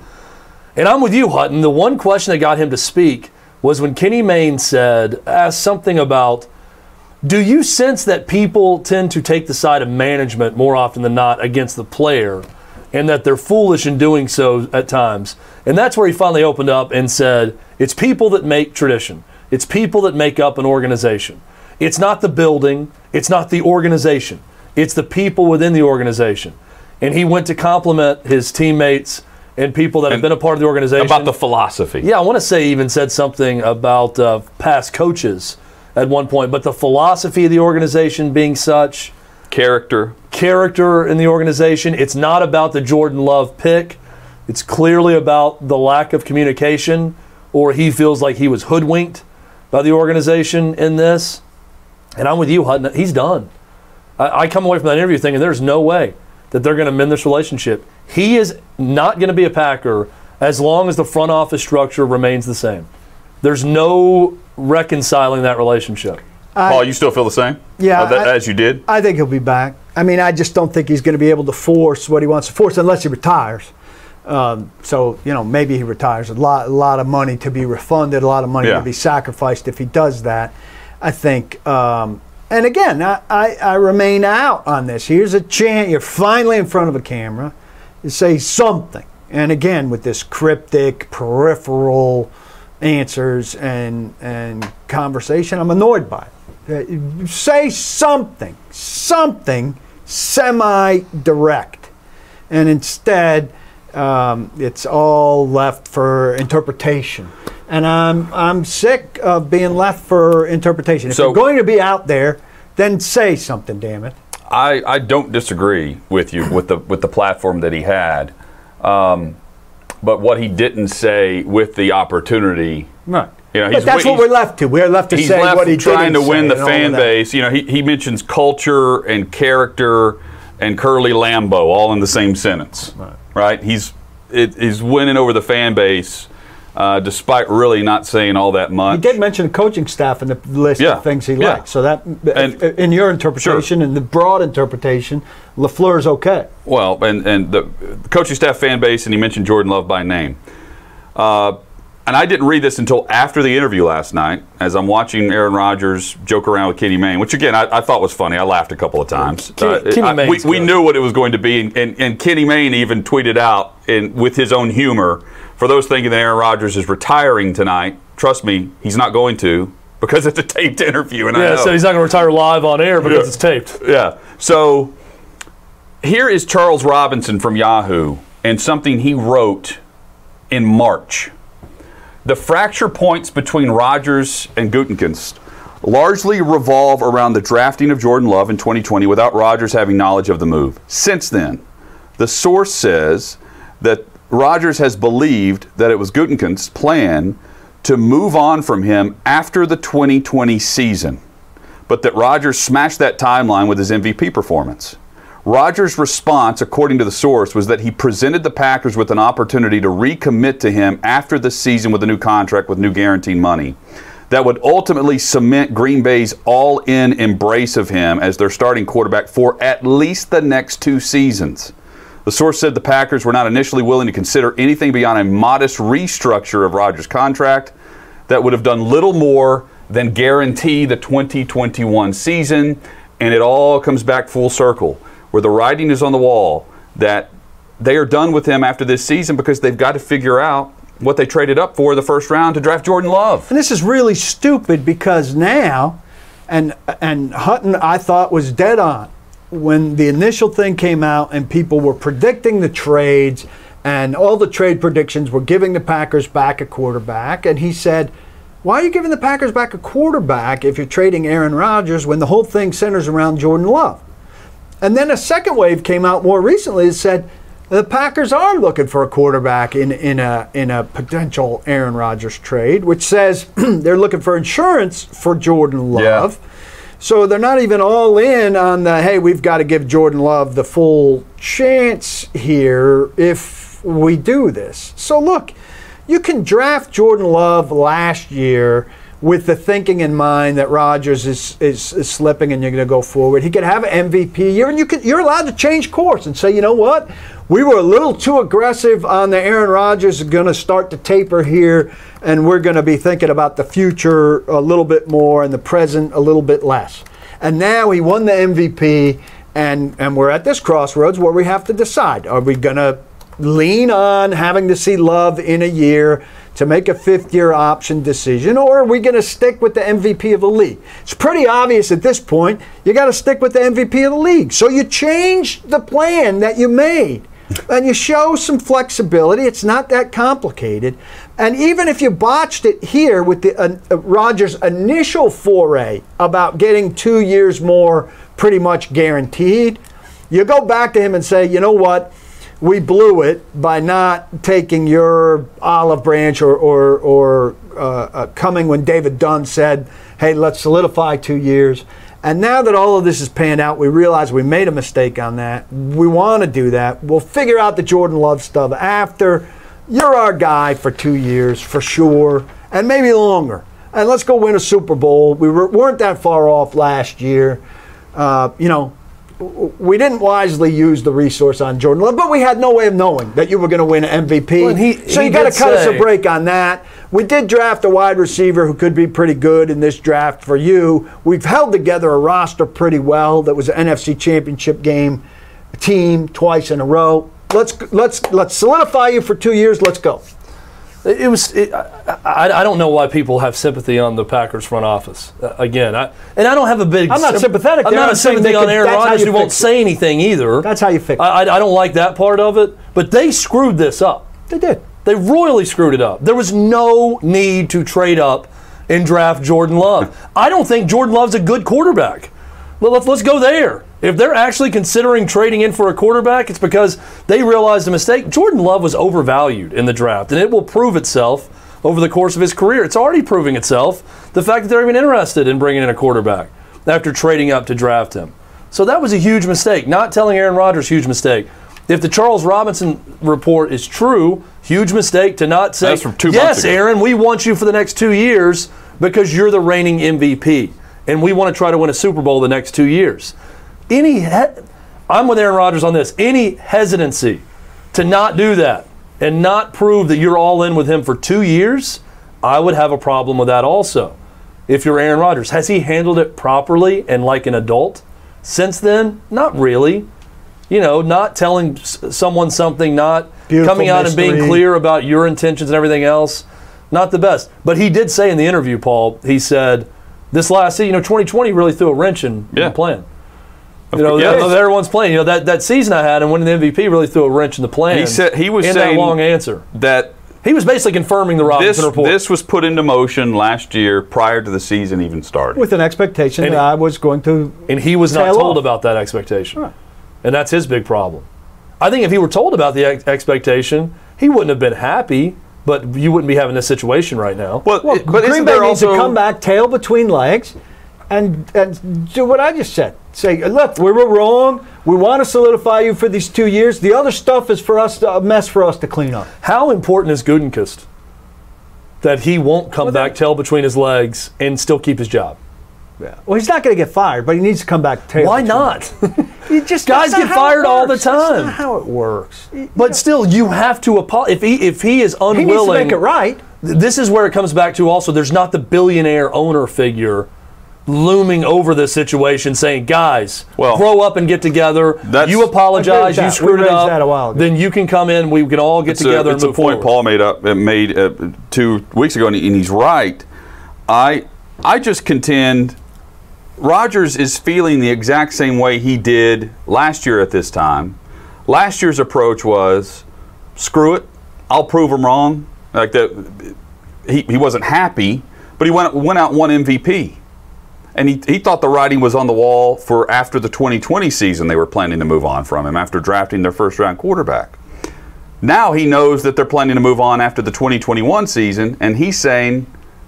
And I'm with you, Hutton. The one question that got him to speak was when Kenny Mayne said, asked something about, do you sense that people tend to take the side of management more often than not against the player and that they're foolish in doing so at times? And that's where he finally opened up and said, it's people that make tradition, it's people that make up an organization. It's not the building, it's not the organization, it's the people within the organization. And he went to compliment his teammates and people that have been a part of the organization. About the philosophy. Yeah, I want to say he even said something about uh, past coaches at one point, but the philosophy of the organization being such, Character. character in the organization, it's not about the Jordan Love pick. It's clearly about the lack of communication, or he feels like he was hoodwinked by the organization in this. And I'm with you, Hutton. He's done. I, I come away from that interview thinking there's no way that they're going to mend this relationship. He is not going to be a Packer as long as the front office structure remains the same. There's no reconciling that relationship. Paul, you still feel the same? Yeah, Uh, that- I- as you did? I think he'll be back. I mean, I just don't think he's going to be able to force what he wants to force unless he retires. Um, so you know, maybe he retires. A lot, a lot of money to be refunded, a lot of money Yeah. to be sacrificed if he does that. I think. Um, and again, I, I, I remain out on this. Here's a chance. You're finally in front of a camera. You say something. And again, with this cryptic, peripheral answers and and conversation, I'm annoyed by it. Uh, Say something, something semi-direct, and instead, um, it's all left for interpretation. And I'm I'm sick of being left for interpretation. If So- you're going to be out there, then say something. Damn it. I, I don't disagree with you with the with the platform that he had, um, but what he didn't say with the opportunity. Right. You know, but that's what we're left to. We're left to He's say left what he trying didn't to win say the and all of fan base. You know, he, he mentions culture and character and Curly Lambeau all in the same sentence. Right. He's it, he's winning over the fan base, uh, despite really not saying all that much. He did mention the coaching staff in the list Yeah, of things he yeah. likes. So that, And- in your interpretation and the broad interpretation, LaFleur is okay. Well, and and the coaching staff fan base, and he mentioned Jordan Love by name. Uh, and I didn't read this until after the interview last night, as I'm watching Aaron Rodgers joke around with Kenny Mayne, which again I, I thought was funny. I laughed a couple of times. Uh, Kenny- Kenny I- we, we knew what it was going to be, and, and, and Kenny Mayne even tweeted out in, with his own humor. For those thinking that Aaron Rodgers is retiring tonight, trust me, he's not going to because it's a taped interview. And I Yeah, know. so he's not going to retire live on air because Yeah. it's taped. Yeah. So here is Charles Robinson from Yahoo and something he wrote in March. The fracture points between Rodgers and Gutekunst largely revolve around the drafting of Jordan Love in 2020 without Rodgers having knowledge of the move. Since then, the source says that Rodgers has believed that it was Gutekunst's plan to move on from him after the 2020 season but that Rodgers smashed that timeline with his MVP performance. Rodgers' response, according to the source, was that he presented the Packers with an opportunity to recommit to him after the season with a new contract with new guaranteed money. That would ultimately cement Green Bay's all in embrace of him as their starting quarterback for at least the next two seasons. The source said the Packers were not initially willing to consider anything beyond a modest restructure of Rodgers' contract that would have done little more than guarantee the 2021 season. And it all comes back full circle, where the writing is on the wall that they are done with him after this season because they've got to figure out what they traded up for the first round to draft Jordan Love. And this is really stupid because now, and and Hutton I thought was dead on when the initial thing came out and people were predicting the trades and all the trade predictions were giving the Packers back a quarterback and he said, "Why are you giving the Packers back a quarterback if you're trading Aaron Rodgers when the whole thing centers around Jordan Love?" And then a second wave came out more recently that said the Packers are looking for a quarterback in, in a in a potential Aaron Rodgers trade, which says *clears throat* they're looking for insurance for Jordan Love. So they're not even all in on the hey, we've got to give Jordan Love the full chance here if we do this. So look, you can draft Jordan Love last year with the thinking in mind that Rodgers is, is, is slipping and you're going to go forward. He could have an MVP year, and you you're allowed to change course and say, you know what? We were a little too aggressive on the Aaron Rodgers is going to start to taper here, and we're going to be thinking about the future a little bit more and the present a little bit less. And now he won the MVP, and, and we're at this crossroads where we have to decide are we going to lean on having to see love in a year to make a fifth year option decision, or are we going to stick with the MVP of the league? It's pretty obvious at this point you got to stick with the MVP of the league. So you change the plan that you made and you show some flexibility. It's not that complicated. And even if you botched it here with the uh, uh, Rodgers' initial foray about getting two years more pretty much guaranteed, you go back to him and say, you know what? We blew it by not taking your olive branch or, or, or uh, uh, coming when David Dunn said, hey, let's solidify two years. And now that all of this is panned out, we realize we made a mistake on that. We want to do that. We'll figure out the Jordan Love stuff after. You're our guy for two years, for sure, and maybe longer. And let's go win a Super Bowl. We were, weren't that far off last year. Uh, you know, we didn't wisely use the resource on Jordan Love, but we had no way of knowing that you were going to win an MVP. Well, he- so he you got to cut us a break on that. We did draft a wide receiver who could be pretty good in this draft for you. We've held together a roster pretty well. That was an NFC Championship game team twice in a row. Let's let's let's solidify you for two years. Let's go. It was. It, I, I, don't know why people have sympathy on the Packers front office. Uh, again, I, and I don't have a big. I'm not symp- sympathetic I'm there. not I'm a sympathy on Aaron Rodgers. who won't it. say anything either. That's how you fix it. I, I, I don't like that part of it. But they screwed this up. They did. They royally screwed it up. There was no need to trade up and draft Jordan Love. I don't think Jordan Love's a good quarterback. Well, let's, let's go there. If they're actually considering trading in for a quarterback, it's because they realized a mistake. Jordan Love was overvalued in the draft, and it will prove itself over the course of his career. It's already proving itself. The fact that they're even interested in bringing in a quarterback after trading up to draft him. So that was a huge mistake. Not telling Aaron Rodgers, huge mistake. If the Charles Robinson report is true, huge mistake to not say, yes. Aaron, we want you for the next two years because you're the reigning MVP. And we want to try to win a Super Bowl the next two years. Any, he- I'm with Aaron Rodgers on this. Any hesitancy to not do that and not prove that you're all in with him for two years, I would have a problem with that also. If you're Aaron Rodgers, has he handled it properly and like an adult since then? Not really. You know, not telling s- someone something, not Beautiful coming out and being clear about your intentions and everything else. Not the best. But he did say in the interview, Paul, he said, this last season, you know, 2020 really threw a wrench in, in Yeah. the plan. You know, Yes. that- everyone's playing. You know, that, that season I had and winning the MVP really threw a wrench in the plan. He said- he was in saying- that long answer. That He was basically confirming the this Robinson report. this was put into motion last year prior to the season even starting. with an expectation And- that I was going to. and he was not told off. about that expectation. And that's his big problem. I think if he were told about the ex- expectation, he wouldn't have been happy, but you wouldn't be having this situation right now. Well, Well, but Green Bay there needs also to come back, tail between legs, and and do what I just said. Say, look, we were wrong. We want to solidify you for these two years. The other stuff is for us, to, a mess for us to clean up. How important is Gutekunst that he won't come back, tail between his legs, and still keep his job? Yeah. Well, he's not going to get fired, but he needs to come back. Tail Why not? You just *laughs* Guys get fired all the. That's time. not how it works. But still, you have to apologize. If he if he is unwilling, He needs to make it right. this is where it comes back to also there's not the billionaire owner figure looming over this situation saying guys Well, grow up and get together you apologize you screwed it up that a while ago. then you can come in we can all get it's together a, and it's a point forward. Paul made up uh, made uh, two weeks ago, and, he- and he's right. I I just contend Rodgers is feeling the exact same way he did last year at this time. Last year's approach was, screw it, I'll prove him wrong. Like that, he, he wasn't happy, but he went went out and won MVP. And he, he thought the writing was on the wall for after the 2020 season they were planning to move on from him after drafting their first round quarterback. Now he knows that they're planning to move on after the 2021 season, and he's saying,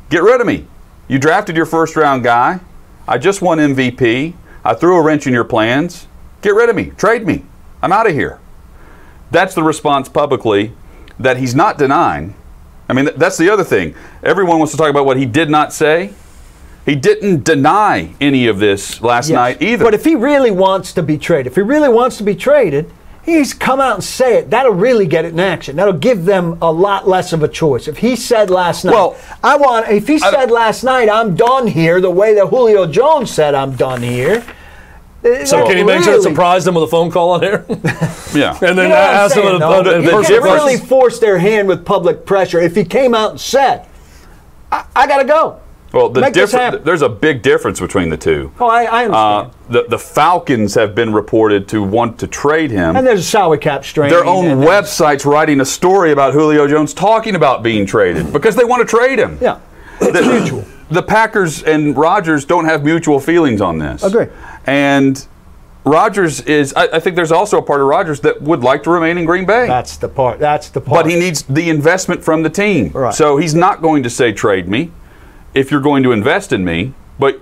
Get rid of me. You drafted your first round guy. I just won MVP. I threw a wrench in your plans. Get rid of me. Trade me. I'm out of here. That's the response publicly that he's not denying. I mean, that's the other thing. Everyone wants to talk about what he did not say. He didn't deny any of this last Yes. night either. But if he really wants to be traded, if he really wants to be traded, he's come out and say it. That'll really get it in action. That'll give them a lot less of a choice. If he said last night, Well, I want. If he said last night, I'm done here, the way that Julio Jones said, I'm done here. so can that Kenny Mayfield really- surprised them with a phone call on air *laughs* yeah. *laughs* and then You know what I'm them saying, in though? a, in can really force their hand with public pressure. If he came out and said, I, I got to go. Well, the Make difference there's a big difference between the two. Oh, I, I understand. Uh, the the Falcons have been reported to want to trade him. and there's a salary cap strain. Their own and- website's writing a story about Julio Jones talking about being traded because they want to trade him. Yeah. It's mutual. The Packers and Rodgers don't have mutual feelings on this. Agree. And Rodgers is. I, I think there's also a part of Rodgers that would like to remain in Green Bay. That's the part. That's the part. But he needs the investment from the team. Right. So he's not going to say trade me if you're going to invest in me. But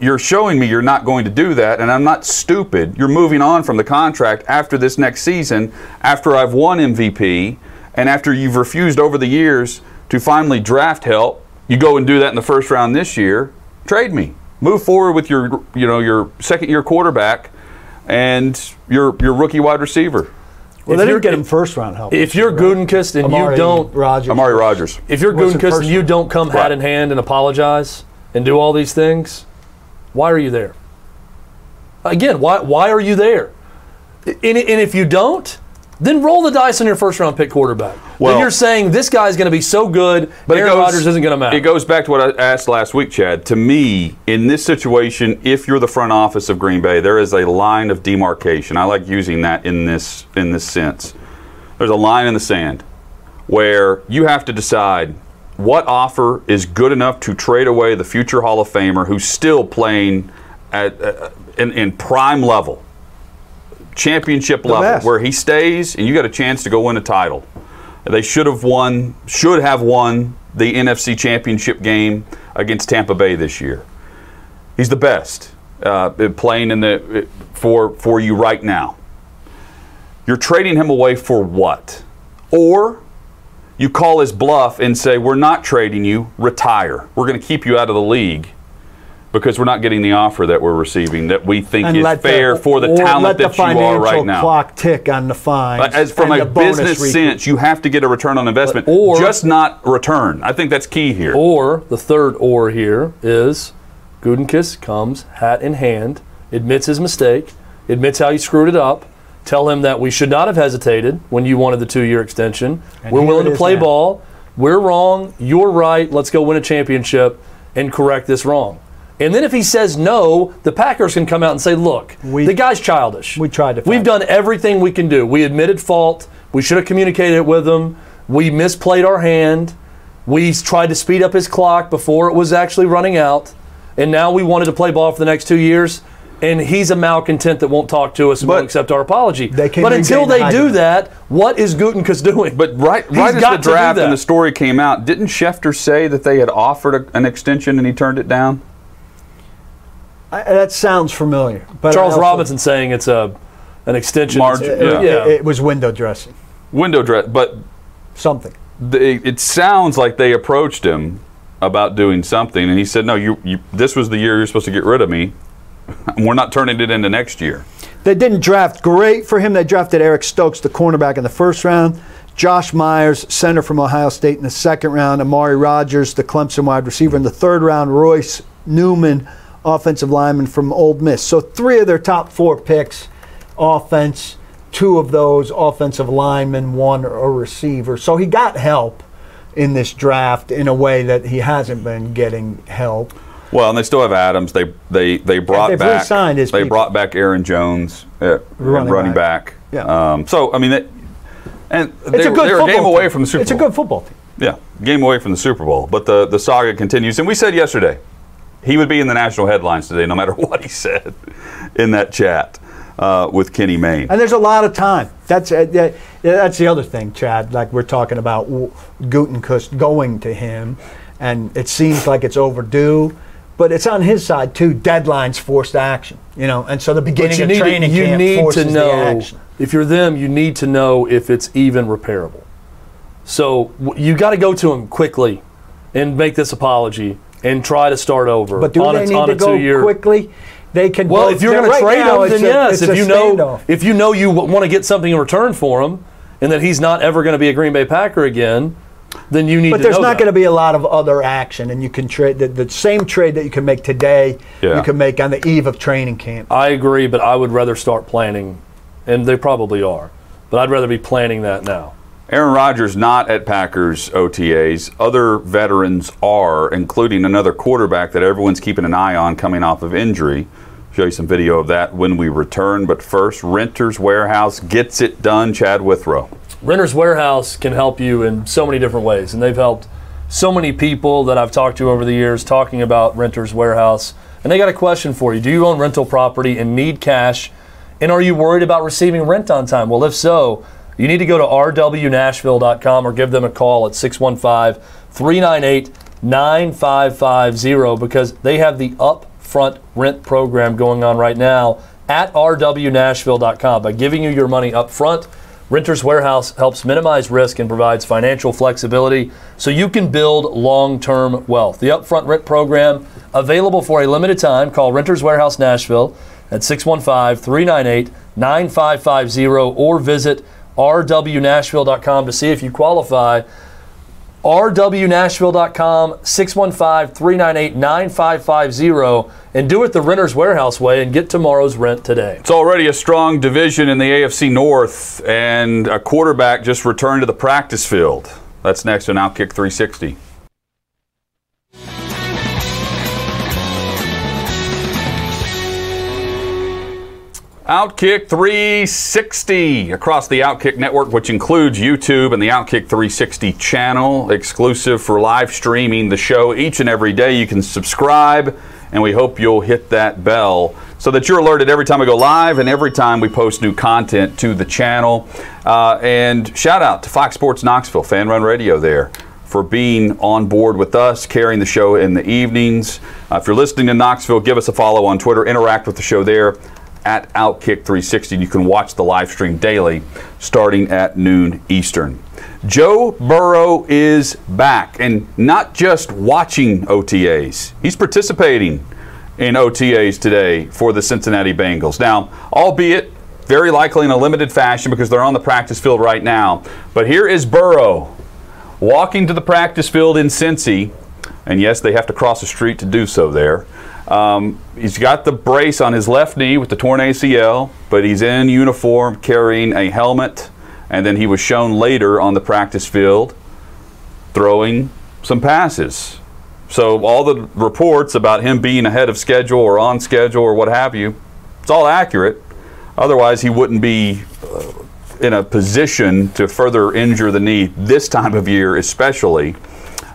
you're showing me you're not going to do that, and I'm not stupid. You're moving on from the contract after this next season, after I've won MVP, and after you've refused over the years to finally draft help. You go and do that in the first round this year. Trade me. Move forward with your, you know, your second year quarterback and your your rookie wide receiver. Well, If they you're- didn't get him first round help. If you're Gutekunst and Amari you don't, Rodgers. Amari Rodgers. if you're Wasn't Gutekunst and you don't come Right. hat in hand and apologize and do all these things, why are you there? Again, why why are you there? And, and if you don't, then roll the dice on your first round pick quarterback. Well- then you're saying this guy's going to be so good, But Aaron Rodgers isn't going to matter. It goes back to what I asked last week, Chad. To me, in this situation, if you're the front office of Green Bay, there is a line of demarcation. I like using that in this in this sense. There's a line in the sand where you have to decide what offer is good enough to trade away the future Hall of Famer who's still playing at uh, in, in prime level, championship level, best. where he stays and you got a chance to go win a title. They should have won, should have won the NFC Championship game against Tampa Bay this year. He's the best uh, playing in the for for you right now. You're trading him away for what? Or you call his bluff and say, "We're not trading you. Retire. We're going to keep you out of the league." Because we're not getting the offer that we're receiving that we think and is let fair for the talent let that the you are right now. clock tick on the fines. Uh, As from and a the bonus business recoup. sense, you have to get a return on investment, Or- just not return. I think that's key here. Or the third or here is Gutekunst comes hat in hand, admits his mistake, admits how he screwed it up. Tell him that we should not have hesitated when you wanted the two-year extension. We're willing to play now. ball. We're wrong. You're right. Let's go win a championship and correct this wrong. And then if he says no, the Packers can come out and say, "Look, We- the guy's childish. we tried to We've find- done everything we can do. We admitted fault. We should have communicated it with him. We misplayed our hand. We tried to speed up his clock before it was actually running out. And now we wanted to play ball for the next two years. And he's a malcontent that won't talk to us and But- won't accept our apology. They but until they do high that, what is Gutekunst doing? But right, He's right as the got to do draft and the story came out, didn't Schefter say that they had offered a, an extension and he turned it down? I, that sounds familiar. But Charles also- Robinson saying it's a an extension. Margin, It, yeah. it- it was window dressing. Window dress, but Something. they, it sounds like they approached him about doing something, and he said, "No, you, you this was the year you're supposed to get rid of me. *laughs* We're not turning it into next year." They didn't draft great for him. They drafted Eric Stokes, the cornerback, in the first round. Josh Myers, center from Ohio State, in the second round. Amari Rodgers, the Clemson wide receiver, in the third round. Royce Newman, offensive lineman from Ole Miss. So three of their top four picks, offense. Two of those offensive linemen, one a receiver. So he got help in this draft in a way that he hasn't been getting help. Well, and they still have Adams. They they they brought back they people. brought back Aaron Jones, uh, Running running, back. back. Yeah. Um, so I mean, that, and It's they, a good they're a football game away team. from the Super It's Bowl. a good football team. Yeah, game away from the Super Bowl. But the, the saga continues. And we said yesterday, he would be in the national headlines today, no matter *laughs* what he said in that chat uh, with Kenny Mayne. And there's a lot of time. That's uh, that, that's the other thing, Chad. Like we're talking about w- Gutekunst going to him, and it seems like it's overdue, but it's on his side too. Deadlines forced action, you know, and so the beginning you of need, training you camp need forces to the know action. if you're them you need to know if it's even repairable so w- you got to go to him quickly and make this apology and try to start over But do on they a, need on to go quickly? They can. well both- if you're they're- going to right trade now, him then a- yes if you know standoff. if you know you want to get something in return for him and that he's not ever going to be a green bay packer again then you need to But to there's know not going to be a lot of other action, and you can trade the, the same trade that you can make today. Yeah. You can make on the eve of training camp. I agree, but I would rather start planning, and they probably are. But I'd rather be planning that now. Aaron Rodgers not at Packers OTAs. Other veterans are, including another quarterback that everyone's keeping an eye on coming off of injury. Show you some video of that when we return. But first, Renters Warehouse gets it done. Chad Withrow. Renters Warehouse can help you in so many different ways, and they've helped so many people that I've talked to over the years talking about Renters Warehouse. And they got a question for you Do you own rental property and need cash? And are you worried about receiving rent on time? Well, if so, you need to go to rwnashville.com or give them a call at 615 398 9550 because they have the upfront rent program going on right now at rwnashville.com. By giving you your money up front, Renters Warehouse helps minimize risk and provides financial flexibility so you can build long term wealth. The upfront rent program available for a limited time. Call Renters Warehouse Nashville at 615 398 9550 or visit rwnashville.com to see if you qualify. rwnashville.com 615 398 9550 and do it the Renters Warehouse way and get tomorrow's rent today. It's already a strong division in the AFC North, and a quarterback just returned to the practice field. That's next on Outkick 360. Outkick 360 across the Outkick network, which includes YouTube and the Outkick 360 channel, exclusive for live streaming the show each and every day. You can subscribe, and we hope you'll hit that bell so that you're alerted every time we go live and every time we post new content to the channel. Uh, and shout out to Fox Sports Knoxville, Fan Run Radio there for being on board with us, carrying the show in the evenings. Uh, if you're listening to Knoxville, give us a follow on Twitter, interact with the show there at Outkick 360. You can watch the live stream daily starting at noon Eastern. Joe Burrow is back and not just watching OTAs, he's participating in OTAs today for the Cincinnati Bengals. Now, albeit very likely in a limited fashion because they're on the practice field right now. But here is Burrow walking to the practice field in Cincy, and yes, they have to cross the street to do so there. Um, he's got the brace on his left knee with the torn ACL, but he's in uniform carrying a helmet. And then he was shown later on the practice field throwing some passes. So all the reports about him being ahead of schedule or on schedule or what have you, it's all accurate. Otherwise, he wouldn't be uh, in a position to further injure the knee this time of year, especially.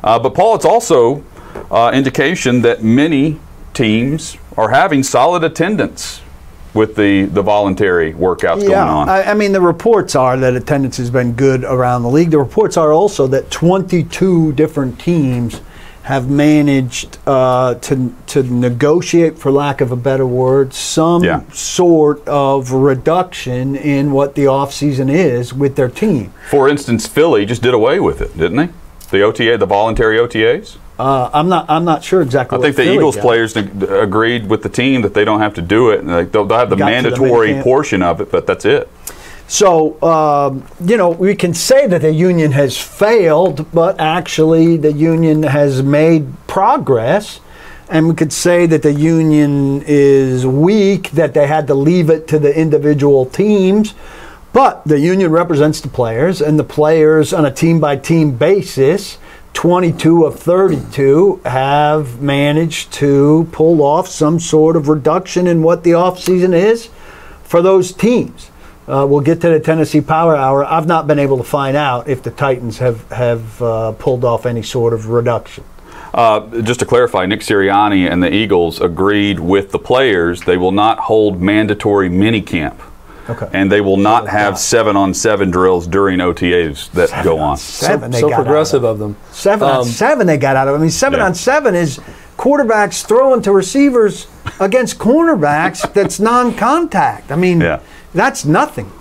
Uh, but Paul, it's also uh, indication that many teams are having solid attendance with the, the voluntary workouts yeah, going on. I, I mean, the reports are that attendance has been good around the league. The reports are also that 22 different teams have managed uh, to, to negotiate, for lack of a better word, some Yeah. sort of reduction in what the offseason is with their team. For instance, Philly just did away with it, didn't they? The OTA, the voluntary OTAs. Uh, I'm not. I'm not sure exactly. I think the Philly Eagles got. players agreed with the team that they don't have to do it, like, they'll, they'll have the Got to the mandatory portion of it, but that's it. So, um, you know, we can say that the union has failed, but actually the union has made progress. And we could say that the union is weak, that they had to leave it to the individual teams. But the union represents the players, and the players on a team by team basis, 22 of 32 have managed to pull off some sort of reduction in what the offseason is for those teams. Uh, we'll get to the Tennessee Power Hour. I've not been able to find out if the Titans have have uh, pulled off any sort of reduction. Uh, just to clarify, Nick Sirianni and the Eagles agreed with the players they will not hold mandatory minicamp. Okay. And they will not they've seven on seven drills during OTAs that go on. Seven, they so got out progressive of, of them. it. Seven on Um, seven, they got out of. it. I mean, seven Yeah. on seven is quarterbacks throwing to receivers against cornerbacks. *laughs* that's non-contact. I mean, Yeah. that's nothing.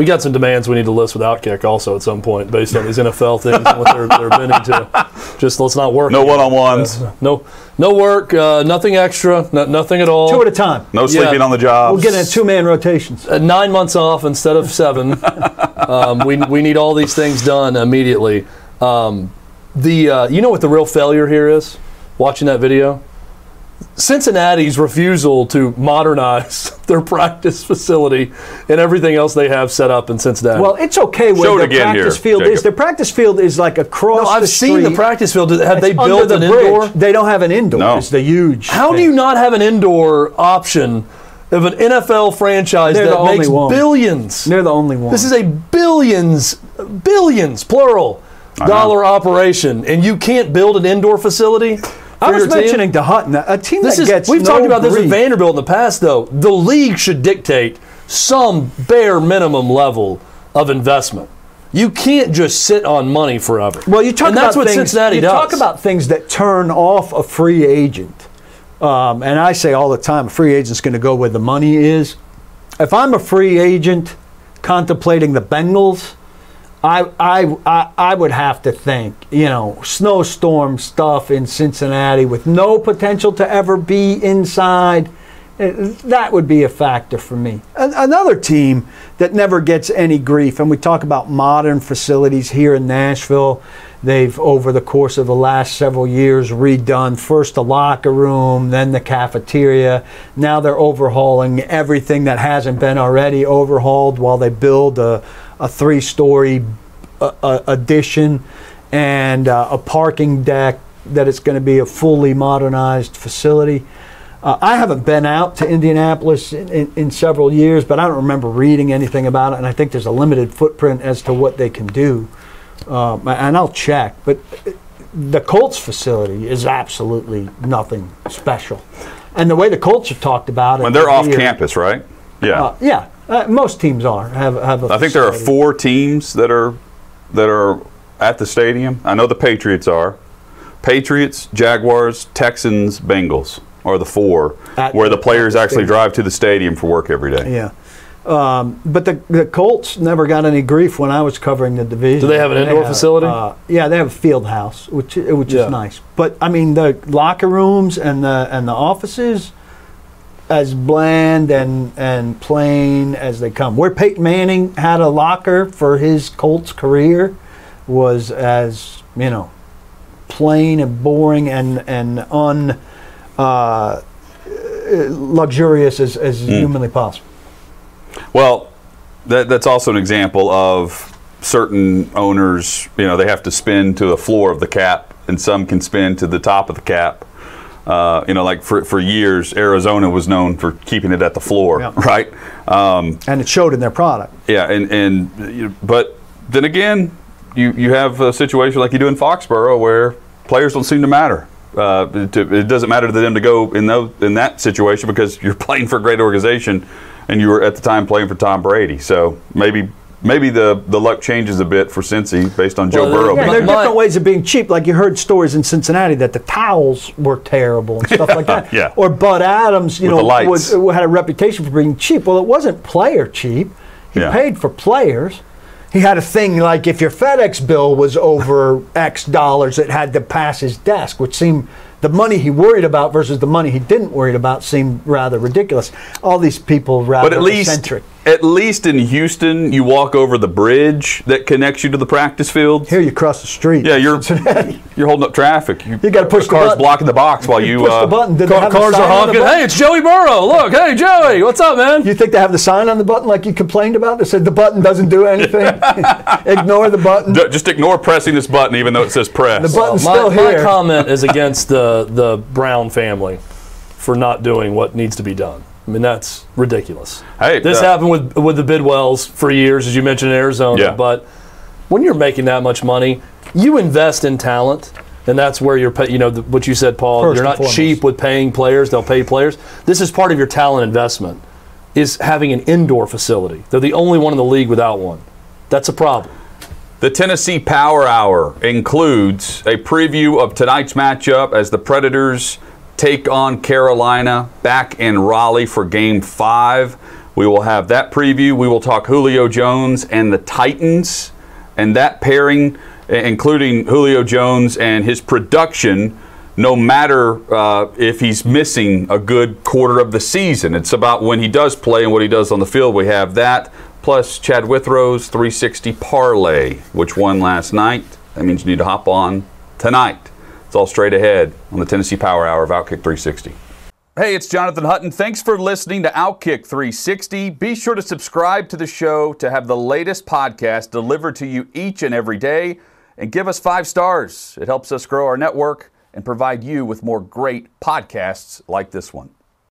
We got some demands we need to list with Outkick also at some point based on these NFL things and what they're, they're bending to. Just let's not work. No one-on-ones, No, no work, uh, nothing extra, no, nothing at all. Two at a time. no sleeping on the job. We'll get in two-man rotations. Uh, nine months off instead of seven. *laughs* um, we, we need all these things done immediately. Um, the uh, you know what the real failure here is? Watching that video, Cincinnati's refusal to modernize *laughs* their practice facility and everything else they have set up in Cincinnati. Well, it's okay where Show it their practice here, field is. Jacob. Their practice field is like across no, I've the seen the practice field. Have they It's under built the an bridge. indoor? They don't have an indoor. No. It's the huge. How do you not have an indoor option of an NFL franchise They're that makes one. billions? They're the only one. This is a billions, billions, plural, dollar operation, and you can't build an indoor facility. I was team? mentioning to Hutton a team This that is gets. we've no talked about this with. Vanderbilt in the past, though. The league should dictate some bare minimum level of investment. You can't just sit on money forever. Well, you talk and about things, Cincinnati you does. talk about things that turn off a free agent. Um, and I say all the time, a free agent's going to go where the money is. If I'm a free agent contemplating the Bengals, I, I, I, would have to think, you know, snowstorm stuff in Cincinnati with no potential to ever be inside. eh, That would be a factor for me. Another team that never gets any grief, and we talk about modern facilities here in Nashville. They've, over the course of the last several years, redone first the locker room, then the cafeteria. Now they're overhauling everything that hasn't been already overhauled while they build a, a three story uh, uh, addition and uh, a parking deck that it's going to be a fully modernized facility. Uh, I haven't been out to Indianapolis in, in, in several years, but I don't remember reading anything about it, and I think there's a limited footprint as to what they can do. Um, and I'll check, but the Colts facility is absolutely nothing special. And the way the Colts have talked about it, When they're off here- campus, right? Yeah. uh, yeah, uh, most teams are have have. A I think there are four teams that are that are at the stadium. I know the Patriots are. Patriots, Jaguars, Texans, Bengals are the four At where the the- players the actually drive to the stadium for work every day. Yeah. Um, but the, the Colts never got any grief when I was covering the division. Do they have an indoor facility? Uh, yeah, they have a field house, which which Yeah. is nice. But I mean, the locker rooms and the and the offices, as bland and and plain as they come. Where Peyton Manning had a locker for his Colts career, was as you know, plain and boring and and un. Uh, luxurious as, as humanly possible. Well, that, that's also an example of certain owners, you know, they have to spin to the floor of the cap, and some can spin to the top of the cap. Uh, you know, like for, for years, Arizona was known for keeping it at the floor, Yeah. *laughs* right? Um, And it showed in their product. yeah, and, and but then again, you, you have a situation like you do in Foxborough where players don't seem to matter. Uh, it, it doesn't matter to them to go in those, in that situation because *laughs* you're playing for a great organization, and you were at the time playing for Tom Brady. So maybe maybe the, the luck changes a bit for Cincy based on Joe Well, Burrow. Yeah, My- there are different ways of being cheap. Like you heard stories in Cincinnati that the towels were terrible and stuff *laughs* like that. Yeah. Or Bud Adams, you With know, was, had a reputation for being cheap. Well, it wasn't player cheap. He Yeah. paid for players. He had a thing like if your FedEx bill was over X dollars, it had to pass his desk, which seemed the money he worried about versus the money he didn't worry about seemed rather ridiculous. All these people rather But at least, eccentric. At least in Houston, you walk over the bridge that connects you to the practice field. Here you cross the street. Yeah, you're you're holding up traffic. You, You gotta push the car's button. blocking the box while you. push uh, the button. Did Car- have cars sign are honking. Hey, it's Joey Burrow. Look, hey Joey, what's up, man? You think they have the sign on the button like you complained about that said the button doesn't do anything? *laughs* Ignore the button. D- Just ignore pressing this button, even though it says press. The button's my, still my here. comment is against the the Brown family for not doing what needs to be done. I mean, that's ridiculous. Hey, this uh, happened with with the Bidwells for years, as you mentioned in Arizona. Yeah. But when you're making that much money, you invest in talent, and that's where you're. Pay, you know the, what you said, Paul. First you're not foremost. cheap with paying players. They'll pay players. This is part of your talent investment. Is having an indoor facility. They're the only one in the league without one. That's a problem. The Tennessee Power Hour includes a preview of tonight's matchup as the Predators take on Carolina back in Raleigh for game five. We will have that preview. We will talk Julio Jones and the Titans and that pairing, including Julio Jones and his production, no matter uh, if he's missing a good quarter of the season. It's about when he does play and what he does on the field. We have that, plus Chad Withrow's 360 parlay, which won last night. That means you need to hop on tonight. It's all straight ahead on the Tennessee Power Hour of Outkick 360. Hey, it's Jonathan Hutton. Thanks for listening to Outkick 360. Be sure to subscribe to the show to have the latest podcast delivered to you each and every day. And give us five stars. It helps us grow our network and provide you with more great podcasts like this one.